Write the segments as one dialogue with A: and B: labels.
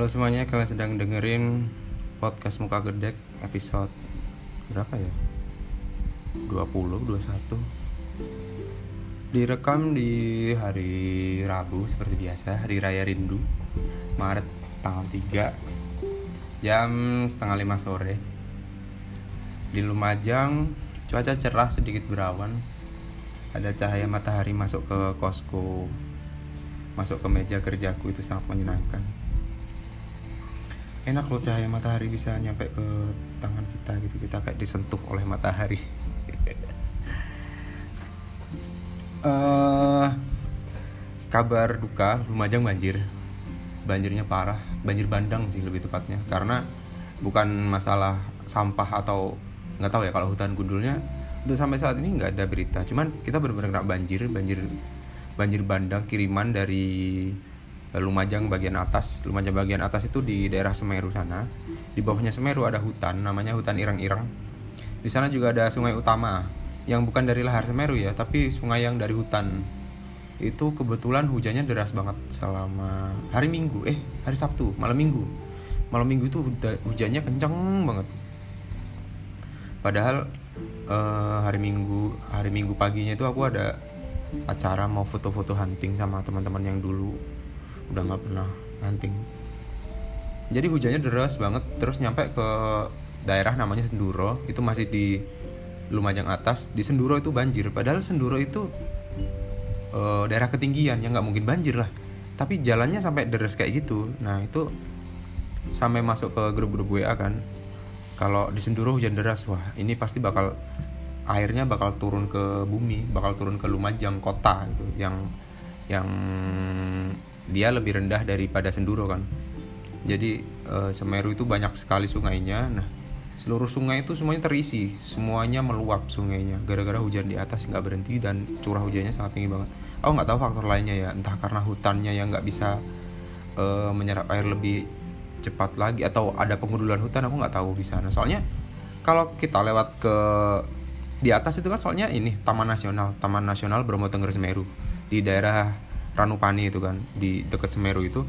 A: Halo semuanya, kalian sedang dengerin podcast Muka Gedek episode berapa ya? 20, 21 Direkam di hari Rabu seperti biasa, Hari Raya Rindu Maret tanggal 3 Jam setengah lima sore. Di Lumajang, cuaca cerah sedikit berawan. Ada cahaya matahari masuk ke kosku Masuk ke meja kerjaku itu sangat menyenangkan enak loh cahaya matahari bisa nyampe ke tangan kita gitu kita kayak disentuh oleh matahari. Uh, kabar duka Lumajang banjir. Banjirnya parah banjir bandang sih lebih tepatnya. Karena bukan masalah sampah atau nggak tahu ya kalau hutan gundulnya untuk sampai saat ini nggak ada berita. Cuman kita benar-benar kena banjir banjir banjir bandang kiriman dari Lumajang bagian atas. Lumajang bagian atas itu di daerah Semeru sana. Di bawahnya Semeru ada hutan, namanya hutan Irang-Irang. Di sana juga ada sungai utama yang bukan dari lahar Semeru ya, tapi sungai yang dari hutan. Itu kebetulan hujannya deras banget selama hari Minggu, eh hari Sabtu, malam Minggu. Malam Minggu itu hujannya kencang banget. Padahal eh, hari Minggu, hari Minggu paginya itu aku ada acara mau foto-foto hunting sama teman-teman yang dulu udah nggak pernah hunting jadi hujannya deras banget terus nyampe ke daerah namanya Senduro itu masih di Lumajang atas. Di Senduro itu banjir padahal Senduro itu uh, daerah ketinggian yang nggak mungkin banjir lah. Tapi jalannya sampai deras kayak gitu. Nah itu sampai masuk ke grup-grup WA kan kalau di Senduro hujan deras wah ini pasti bakal airnya bakal turun ke bumi bakal turun ke Lumajang kota gitu yang yang dia lebih rendah daripada Senduro kan? Jadi e, Semeru itu banyak sekali sungainya. Nah seluruh sungai itu semuanya terisi. Semuanya meluap sungainya. Gara-gara hujan di atas nggak berhenti dan curah hujannya sangat tinggi banget. Aku nggak tahu faktor lainnya ya. Entah karena hutannya yang nggak bisa e, menyerap air lebih cepat lagi atau ada pengundulan hutan aku nggak tahu di sana. Soalnya kalau kita lewat ke di atas itu kan soalnya ini Taman Nasional. Taman Nasional Bromo Tengger Semeru. Di daerah Ranupani itu kan di dekat Semeru itu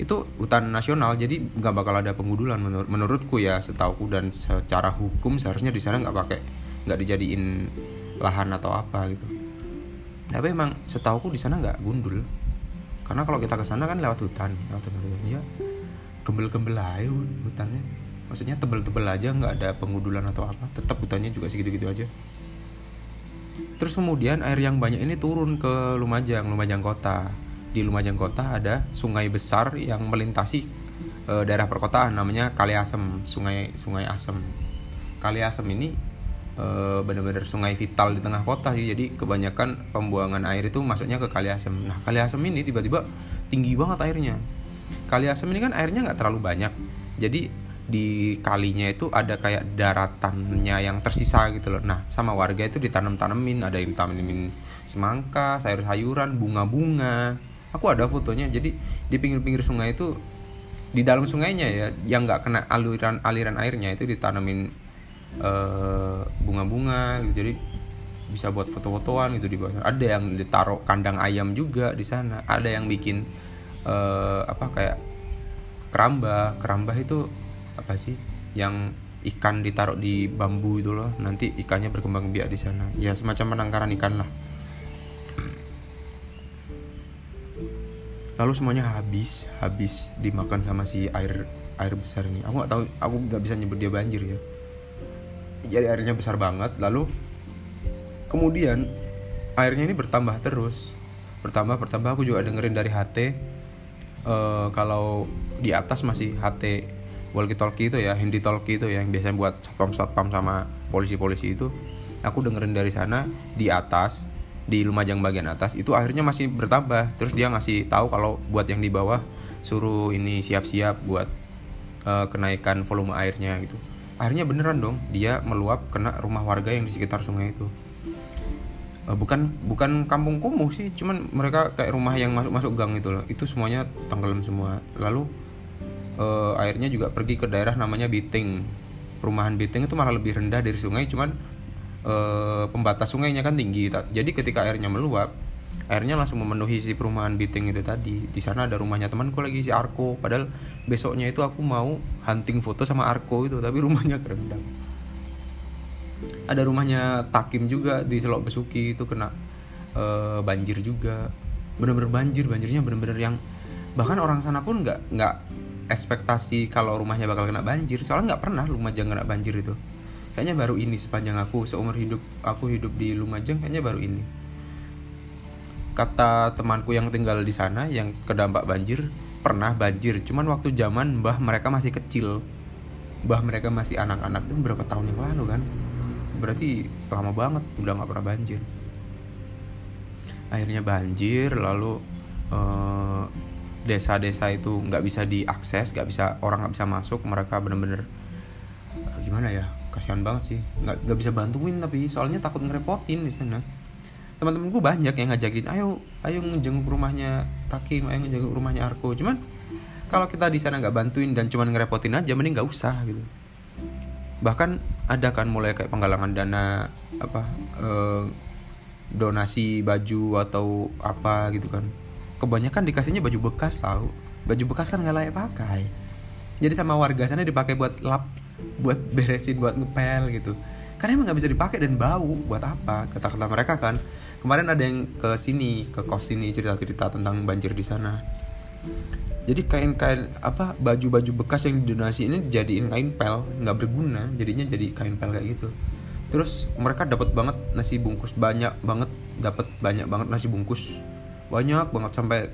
A: itu hutan nasional jadi nggak bakal ada pengudulan menur menurutku ya setauku. Dan secara hukum seharusnya di sana nggak pakai nggak dijadiin lahan atau apa gitu. Tapi emang setauku di sana nggak gundul. Karena kalau kita ke sana kan lewat hutan lewat hutan ya gembel-gembel aja hutannya. Maksudnya tebel-tebel aja nggak ada pengudulan atau apa. Tetap hutannya juga segitu-gitu aja Terus kemudian air yang banyak ini turun ke Lumajang, Lumajang Kota. Di Lumajang Kota ada sungai besar yang melintasi e, daerah perkotaan namanya Kali Asem, Sungai Sungai Asem. Kali Asem ini e, benar-benar sungai vital di tengah kota sih. Jadi kebanyakan pembuangan air itu masuknya ke Kali Asem. Nah, Kali Asem ini tiba-tiba tinggi banget airnya. Kali Asem ini kan airnya nggak terlalu banyak. Jadi di kalinya itu ada kayak daratannya yang tersisa gitu loh. Nah, sama warga itu ditanam-tanemin, ada yang tanemin semangka, sayur-sayuran, bunga-bunga. Aku ada fotonya. Jadi di pinggir-pinggir sungai itu di dalam sungainya ya, yang nggak kena aliran aliran airnya itu ditanemin uh, bunga-bunga gitu. Jadi bisa buat foto-fotoan gitu di bawah. Ada yang ditaruh kandang ayam juga di sana. Ada yang bikin uh, apa kayak keramba. Keramba itu apa sih yang ikan ditaruh di bambu itu loh. Nanti ikannya berkembang biak di sana. Ya semacam penangkaran ikan lah. Lalu semuanya habis habis dimakan sama si air air besar ini. Aku nggak tahu aku nggak bisa nyebut dia banjir ya. Jadi airnya besar banget lalu kemudian airnya ini bertambah terus. Bertambah bertambah. Aku juga dengerin dari HT uh, kalau di atas masih HT walkie talkie itu ya handy talkie itu ya, yang biasanya buat satpam satpam sama polisi-polisi itu. Aku dengerin dari sana di atas di Lumajang bagian atas itu akhirnya masih bertambah. Terus dia ngasih tahu kalau buat yang di bawah suruh ini siap-siap buat uh, kenaikan volume airnya gitu. Akhirnya beneran dong dia meluap kena rumah warga yang di sekitar sungai itu. Uh, bukan bukan kampung kumuh sih cuman mereka kayak rumah yang masuk masuk gang itu loh. Itu semuanya tenggelam semua. Lalu uh, airnya juga pergi ke daerah namanya Biting. Perumahan Biting itu malah lebih rendah dari sungai cuman uh, pembatas sungainya kan tinggi. Jadi ketika airnya meluap akhirnya langsung memenuhi si perumahan Biting itu tadi. Di sana ada rumahnya temanku lagi si Arko. Padahal besoknya itu aku mau hunting foto sama Arko itu tapi rumahnya kerendam ada rumahnya Takim juga di Selok Besuki itu kena uh, banjir juga. Bener-bener banjir banjirnya bener-bener yang bahkan orang sana pun nggak nggak ekspektasi kalau rumahnya bakal kena banjir soalnya nggak pernah Lumajang kena banjir itu. Kayaknya baru ini sepanjang aku seumur hidup aku hidup di Lumajang kayaknya baru ini. Kata temanku yang tinggal di sana yang kedampak banjir pernah banjir. Cuman waktu zaman mbah mereka masih kecil. Mbah mereka masih anak-anak tuh berapa tahun yang lalu kan? Berarti lama banget udah nggak pernah banjir. Akhirnya banjir lalu uh, desa-desa itu nggak bisa diakses nggak bisa orang nggak bisa masuk mereka bener-bener uh, gimana ya kasihan banget sih. Nggak nggak bisa bantuin tapi soalnya takut ngerepotin di sana. Teman-temanku banyak yang ngajakin ayo ayo ngejenguk rumahnya Takim ayo ngejenguk rumahnya Arko. Cuman kalau kita di sana nggak bantuin dan cuman ngerepotin aja mending nggak usah gitu. Bahkan ada kan mulai kayak penggalangan dana apa eh, donasi baju atau apa gitu kan kebanyakan dikasihnya baju bekas tau baju bekas kan nggak layak pakai. Jadi sama warga sana dipakai buat lap buat beresin buat ngepel gitu. Karena emang nggak bisa dipakai dan bau. Buat apa? Kata-kata mereka kan. Kemarin ada yang ke sini ke kos sini cerita-cerita tentang banjir di sana. Jadi kain-kain apa baju-baju bekas yang didonasi ini jadiin kain pel. Nggak berguna. Jadinya jadi kain pel kayak gitu. Terus mereka dapat banget nasi bungkus. Banyak banget. Dapat banyak banget nasi bungkus banyak banget sampai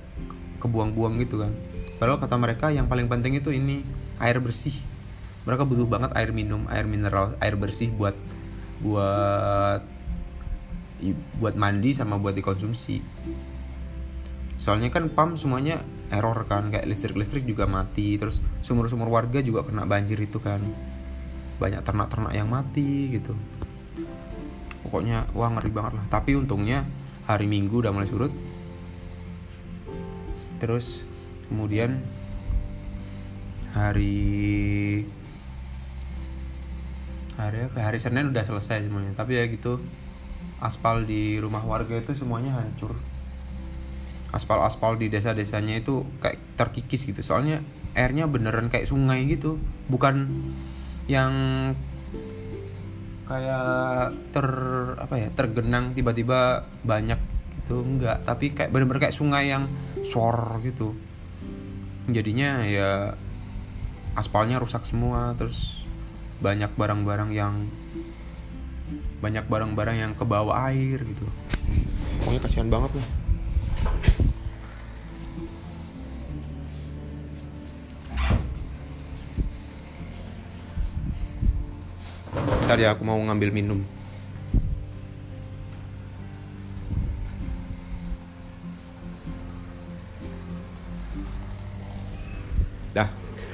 A: kebuang-buang gitu kan. Padahal kata mereka yang paling penting itu ini air bersih. Mereka butuh banget air minum air mineral air bersih buat buat buat mandi sama buat dikonsumsi. Soalnya kan pam semuanya error kan kayak listrik-listrik juga mati terus sumur-sumur warga juga kena banjir itu kan. Banyak ternak-ternak yang mati gitu. Pokoknya wah ngeri banget lah. Tapi untungnya hari minggu udah mulai surut terus kemudian hari hari apa hari Senin udah selesai semuanya. Tapi ya gitu aspal di rumah warga itu semuanya hancur. Aspal-aspal di desa-desanya itu kayak terkikis gitu. Soalnya airnya beneran kayak sungai gitu. Bukan yang kayak ter apa ya tergenang tiba-tiba banyak gitu. Enggak. Tapi kayak bener-bener kayak sungai yang sor gitu. Jadinya ya aspalnya rusak semua terus banyak barang-barang yang banyak barang-barang yang ke bawah air gitu. Pokoknya kasihan banget lah. Tadi ya aku mau ngambil minum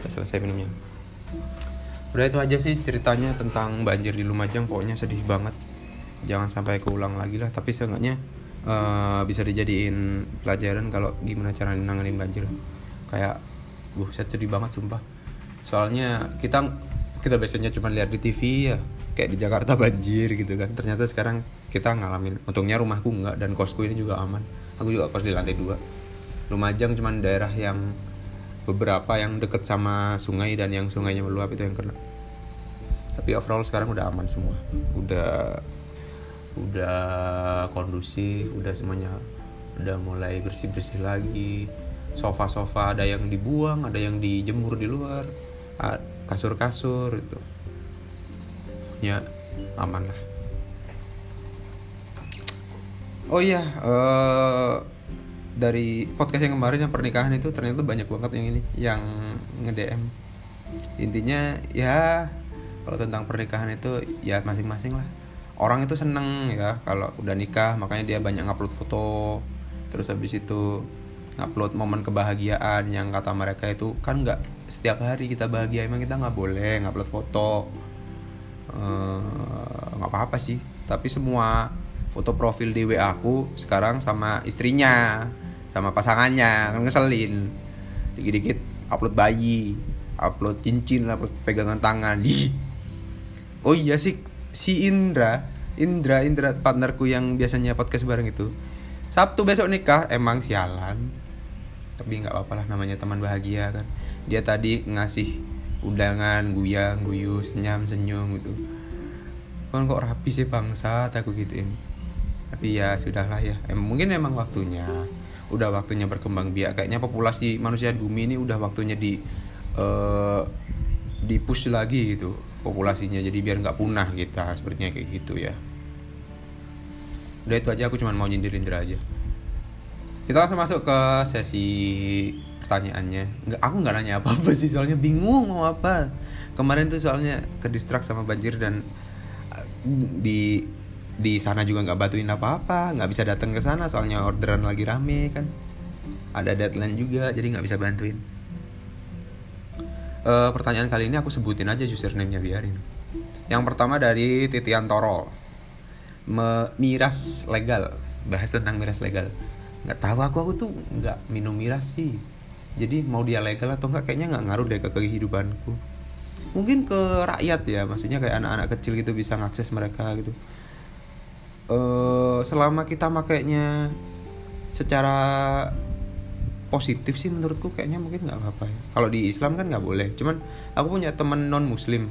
A: selesai minumnya. Udah itu aja sih ceritanya tentang banjir di Lumajang. Pokoknya sedih banget. Jangan sampai keulang lagi lah. Tapi seenggaknya uh, bisa dijadiin pelajaran kalau gimana cara nanganin banjir. Kayak saya sedih banget sumpah. Soalnya kita kita biasanya cuma lihat di TV ya. Kayak di Jakarta banjir gitu kan. Ternyata sekarang kita ngalamin. Untungnya rumahku enggak dan kosku ini juga aman. Aku juga kos di lantai dua. Lumajang cuma daerah yang beberapa yang deket sama sungai dan yang sungainya meluap itu yang kena. Tapi overall sekarang udah aman semua. Udah udah kondusif udah semuanya udah mulai bersih bersih lagi. Sofa sofa ada yang dibuang ada yang dijemur di luar. Kasur kasur itu. Ya aman lah. Oh iya uh, dari podcast yang kemarin yang pernikahan itu ternyata banyak banget yang ini yang nge-DM intinya ya kalau tentang pernikahan itu ya masing-masing lah. Orang itu seneng ya kalau udah nikah makanya dia banyak ngupload foto. Terus habis itu ngupload momen kebahagiaan yang kata mereka itu kan nggak setiap hari kita bahagia emang kita nggak boleh ngupload foto. Eh, nggak uh, apa-apa sih. Tapi semua foto profil di WA aku sekarang sama istrinya sama pasangannya kan ngeselin. Dikit-dikit upload bayi upload cincin upload pegangan tangan. Di oh iya sih si Indra Indra Indra partnerku yang biasanya podcast bareng itu. Sabtu besok nikah emang sialan. Tapi nggak apa-apa lah namanya teman bahagia kan. Dia tadi ngasih undangan guyang guyu senyum senyum gitu. Kan kok rapi sih bangsa aku gituin. Tapi ya sudahlah ya. Em, mungkin emang waktunya udah waktunya berkembang biak. Kayaknya populasi manusia bumi ini udah waktunya di uh, di push lagi gitu populasinya. Jadi biar nggak punah kita sepertinya kayak gitu ya. Udah itu aja aku cuma mau nyindir-nyindir aja. Kita langsung masuk ke sesi pertanyaannya. Nggak aku nggak nanya apa apa sih soalnya bingung mau apa. Kemarin tuh soalnya ke distrak sama banjir dan uh, di di sana juga nggak batuin apa apa nggak bisa datang ke sana soalnya orderan lagi rame kan. Ada deadline juga jadi nggak bisa bantuin. Uh, pertanyaan kali ini aku sebutin aja username-nya biarin. Yang pertama dari Titian Torol miras legal. Bahas tentang miras legal. Nggak tahu aku aku tuh nggak minum miras sih. Jadi mau dia legal atau nggak kayaknya nggak ngaruh deh ke kehidupanku. Mungkin ke rakyat ya maksudnya kayak anak-anak kecil gitu bisa ngakses mereka gitu uh, selama kita makainya secara positif sih menurutku kayaknya mungkin nggak apa-apa ya. kalau di Islam kan nggak boleh. Cuman aku punya temen non Muslim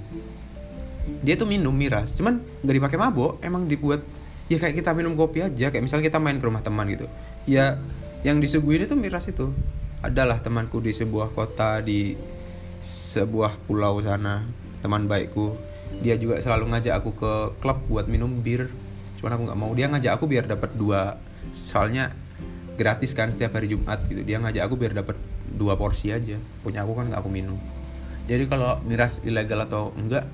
A: dia tuh minum miras. Cuman nggak dipakai mabok emang dibuat ya kayak kita minum kopi aja. Kayak misalnya kita main ke rumah teman gitu. Ya yang disuguhin itu miras itu. Adalah temanku di sebuah kota di sebuah pulau sana. Teman baikku. Dia juga selalu ngajak aku ke klub buat minum bir cuman aku nggak mau dia ngajak aku biar dapat dua soalnya gratis kan setiap hari Jumat gitu. Dia ngajak aku biar dapat dua porsi aja. Punya aku kan nggak aku minum. Jadi kalau miras ilegal atau enggak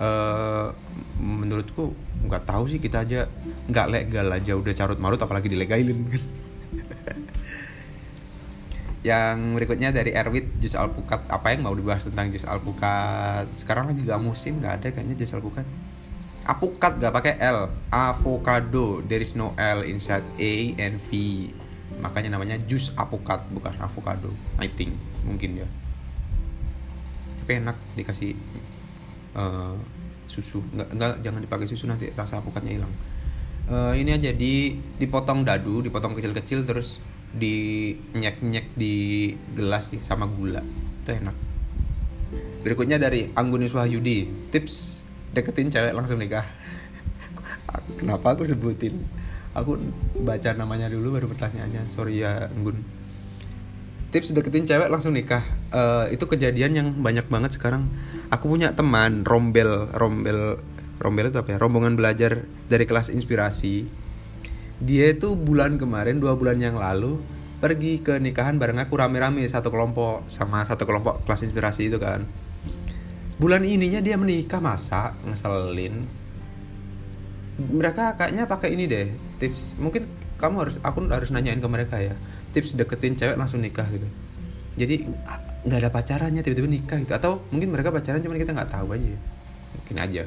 A: uh, menurutku nggak tahu sih kita aja nggak legal aja udah carut marut apalagi dilegalin kan. Yang berikutnya dari Erwit jus alpukat. Apa yang mau dibahas tentang jus alpukat? Sekarang lagi gak musim nggak ada kayaknya jus alpukat apukat gak pakai L. Avocado. There is no L inside A and V. Makanya namanya jus apukat bukan avocado. I think. Mungkin ya. Tapi enak dikasih uh, susu. Nggak nggak jangan dipakai susu nanti rasa apukatnya hilang. Uh, ini aja di dipotong dadu dipotong kecil-kecil terus di nyek nyek di gelas sih sama gula. Itu enak. Berikutnya dari Anggunis Wahyudi. Tips deketin cewek langsung nikah. Kenapa aku sebutin? Aku baca namanya dulu baru pertanyaannya. Sorry ya Anggun tips deketin cewek langsung nikah. Uh, itu kejadian yang banyak banget sekarang. Aku punya teman rombel rombel rombel itu apa ya? Rombongan belajar dari kelas inspirasi. Dia itu bulan kemarin dua bulan yang lalu pergi ke nikahan bareng aku rame-rame satu kelompok sama satu kelompok kelas inspirasi itu kan bulan ininya dia menikah masa? Ngeselin. Mereka kayaknya pakai ini deh tips. Mungkin kamu harus aku harus nanyain ke mereka ya. Tips deketin cewek langsung nikah gitu. Jadi nggak ada pacarannya tiba-tiba nikah gitu. Atau mungkin mereka pacaran cuman kita nggak tahu aja. Mungkin aja.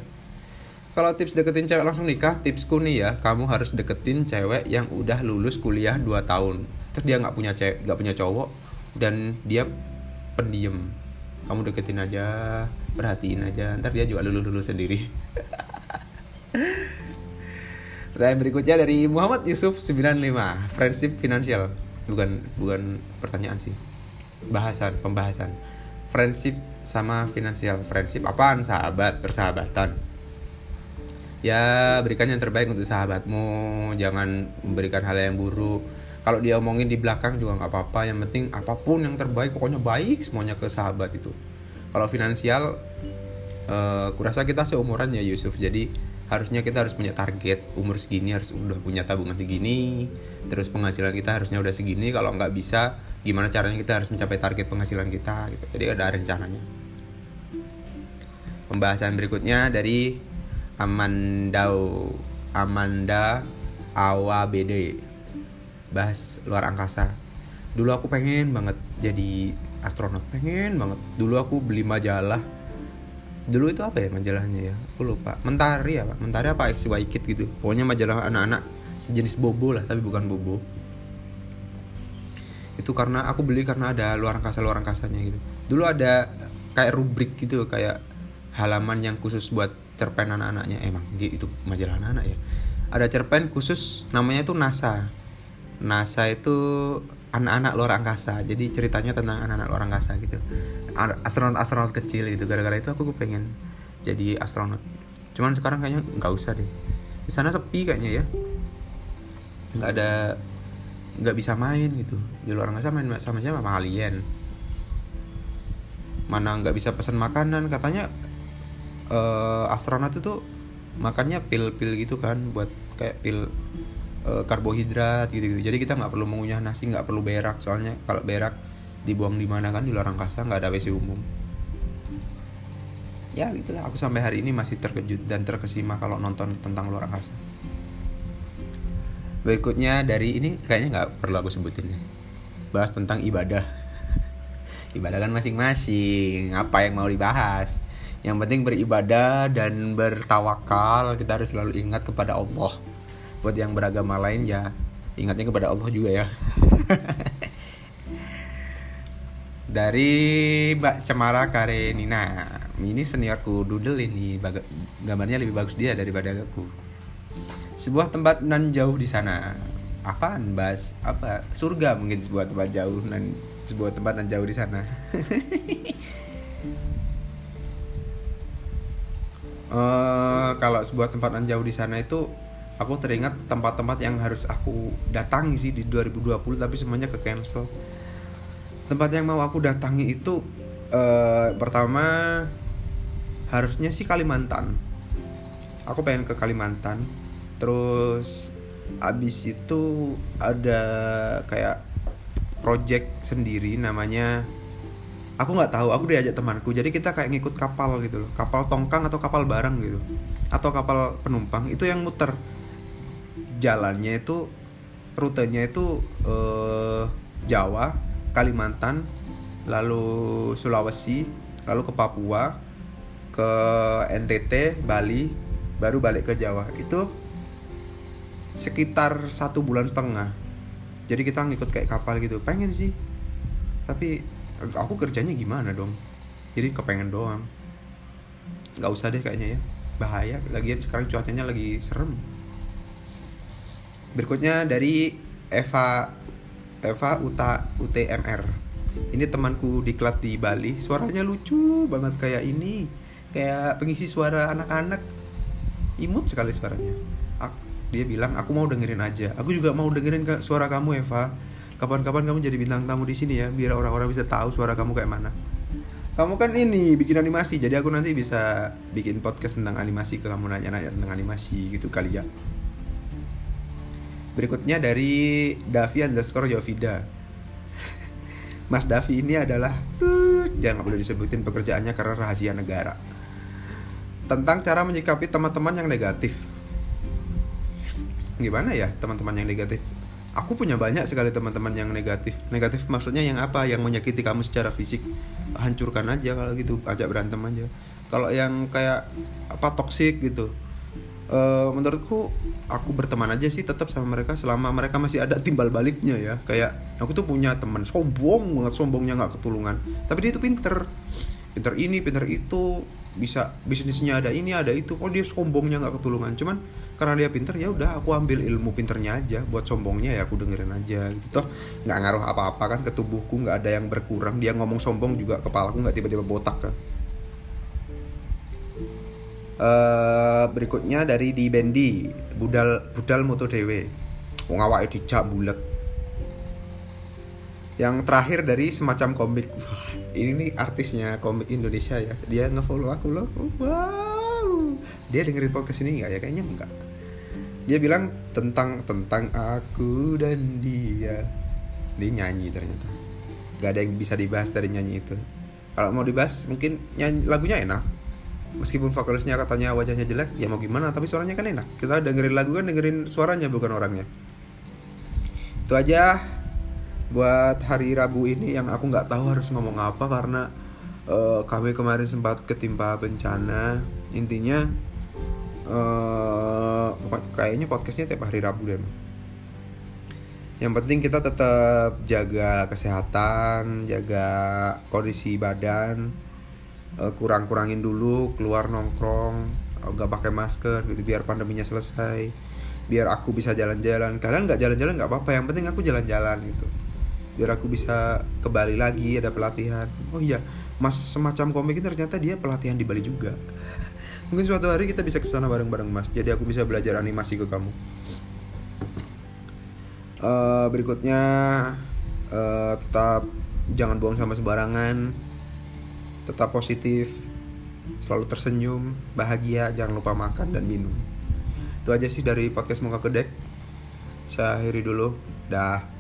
A: Kalau tips deketin cewek langsung nikah tipsku nih ya kamu harus deketin cewek yang udah lulus kuliah 2 tahun. Terus dia nggak punya cewek nggak punya cowok dan dia pendiam. Kamu deketin aja perhatiin aja ntar dia juga lulus lulus sendiri. Pertanyaan berikutnya dari Muhammad Yusuf 95 Friendship finansial bukan bukan pertanyaan sih. Bahasan pembahasan. Friendship sama finansial. Friendship apaan? Sahabat persahabatan. Ya berikan yang terbaik untuk sahabatmu. Jangan memberikan hal yang buruk. Kalau dia omongin di belakang juga nggak apa-apa. Yang penting apa pun yang terbaik pokoknya baik semuanya ke sahabat itu kalau finansial uh, kurasa kita seumuran ya Yusuf. Jadi harusnya kita harus punya target umur segini harus udah punya tabungan segini. Terus penghasilan kita harusnya udah segini. Kalau nggak bisa gimana caranya kita harus mencapai target penghasilan kita gitu. Jadi ada rencananya. Pembahasan berikutnya dari Amandau Amanda AWBD bahas luar angkasa. Dulu aku pengen banget jadi astronot. Pengen banget. Dulu aku beli majalah. Dulu itu apa ya majalahnya ya? Aku lupa. Mentari apa? Mentari apa XY Kid gitu. Pokoknya majalah anak-anak sejenis bobo lah tapi bukan bobo. Itu karena aku beli karena ada luar angkasa luar angkasanya gitu. Dulu ada kayak rubrik gitu kayak halaman yang khusus buat cerpen anak-anaknya. Emang dia itu majalah anak-anak ya? Ada cerpen khusus namanya tuh NASA. NASA itu anak-anak luar angkasa. Jadi ceritanya tentang anak-anak luar angkasa gitu. Astronot-astronot kecil gitu. Gara-gara itu aku pengen jadi astronot cuman sekarang kayaknya nggak usah deh. Di sana sepi kayaknya ya. Nggak ada nggak bisa main gitu. Di luar angkasa main sama siapa? Sama alien. Mana nggak bisa pesan makanan. Katanya uh, astronot itu makannya pil-pil gitu kan buat kayak pil uh, karbohidrat gitu, gitu jadi kita nggak perlu mengunyah nasi nggak perlu berak. Soalnya kalau berak dibuang di mana kan? Di luar angkasa nggak ada WC umum. Ya gitulah. Aku sampai hari ini masih terkejut dan terkesima kalau nonton tentang luar angkasa. Berikutnya dari ini kayaknya nggak perlu aku sebutin ya. Bahas tentang ibadah. Ibadah kan masing-masing. Apa yang mau dibahas? Yang penting beribadah dan bertawakal. Kita harus selalu ingat kepada Allah buat yang beragama lain ya ingatnya kepada Allah juga ya. Dari Mbak Cemara Karenina ini seniorku Doodle ini gambarnya lebih bagus dia daripada aku. Sebuah tempat nan jauh di sana. Apaan bahas apa? Surga mungkin sebuah tempat jauh nan sebuah tempat nan jauh di sana. Uh, kalau sebuah tempat yang jauh di sana itu aku teringat tempat-tempat yang harus aku datangi sih di 2020 tapi semuanya ke cancel. Tempat yang mau aku datangi itu uh, pertama harusnya sih Kalimantan. Aku pengen ke Kalimantan. Terus abis itu ada kayak project sendiri namanya aku nggak tahu aku diajak temanku. Jadi kita kayak ngikut kapal gitu loh. Kapal tongkang atau kapal barang gitu. Atau kapal penumpang. Itu yang muter jalannya itu rutenya itu eh, Jawa Kalimantan lalu Sulawesi lalu ke Papua ke NTT Bali baru balik ke Jawa. Itu sekitar satu bulan setengah. Jadi kita ngikut kayak kapal gitu. Pengen sih. Tapi aku kerjanya gimana dong? Jadi kepengen doang. Nggak usah deh kayaknya ya. Bahaya. Lagian sekarang cuacanya lagi serem berikutnya dari Eva Eva Uta UTMR ini temanku di klub di Bali. Suaranya lucu banget kayak ini. Kayak pengisi suara anak-anak. Imut sekali suaranya. Dia bilang aku mau dengerin aja. Aku juga mau dengerin suara kamu Eva. Kapan-kapan kamu jadi bintang tamu di sini ya biar orang-orang bisa tahu suara kamu kayak mana. Kamu kan ini bikin animasi. Jadi aku nanti bisa bikin podcast tentang animasi ke kamu nanya-nanya tentang animasi gitu kali ya berikutnya dari Davi underscore Jovida. Mas Davi ini adalah dia nggak boleh disebutin pekerjaannya karena rahasia negara. Tentang cara menyikapi teman-teman yang negatif. Gimana ya teman-teman yang negatif? Aku punya banyak sekali teman-teman yang negatif. Negatif maksudnya yang apa? Yang menyakiti kamu secara fisik. Hancurkan aja kalau gitu ajak berantem aja. Kalau yang kayak apa toksik gitu uh, menurutku aku berteman aja sih tetap sama mereka selama mereka masih ada timbal baliknya ya. Kayak aku tuh punya teman sombong banget sombongnya nggak ketulungan. Tapi dia tuh pinter. Pinter ini pinter itu bisa bisnisnya ada ini ada itu. Oh dia sombongnya nggak ketulungan. Cuman karena dia pinter ya udah aku ambil ilmu pinternya aja. Buat sombongnya ya aku dengerin aja gitu toh. Nggak ngaruh apa-apa kan ke tubuhku nggak ada yang berkurang. Dia ngomong sombong juga kepalaku nggak tiba-tiba botak kan uh, berikutnya dari di Bendi budal budal moto dewe. Wong awake dijak bulat yang terakhir dari semacam komik. Ini nih artisnya komik Indonesia ya. Dia ngefollow aku loh. Wow. Dia dengerin podcast ini nggak ya? Kayaknya enggak dia bilang tentang tentang aku dan dia. Dia nyanyi ternyata. Gak ada yang bisa dibahas dari nyanyi itu. Kalau mau dibahas mungkin nyanyi lagunya enak meskipun vokalisnya katanya wajahnya jelek ya mau gimana tapi suaranya kan enak. Kita dengerin lagu kan dengerin suaranya bukan orangnya. Itu aja buat hari Rabu ini yang aku nggak tahu harus ngomong apa karena uh, kami kemarin sempat ketimpa bencana. Intinya uh, kayaknya podcastnya tiap hari Rabu deh. Yang penting kita tetap jaga kesehatan jaga kondisi badan uh, kurang-kurangin dulu keluar nongkrong nggak pakai masker gitu biar pandeminya selesai biar aku bisa jalan-jalan. Kalian nggak jalan-jalan nggak apa-apa yang penting aku jalan-jalan gitu. Biar aku bisa ke Bali lagi ada pelatihan. Oh iya mas semacam komik ini ternyata dia pelatihan di Bali juga. Mungkin suatu hari kita bisa ke sana bareng-bareng mas. Jadi aku bisa belajar animasi ke kamu. Uh, berikutnya uh, tetap jangan buang sama sembarangan tetap positif selalu tersenyum bahagia jangan lupa makan dan minum. Itu aja sih dari podcast muka kedek. Saya akhiri dulu. Dah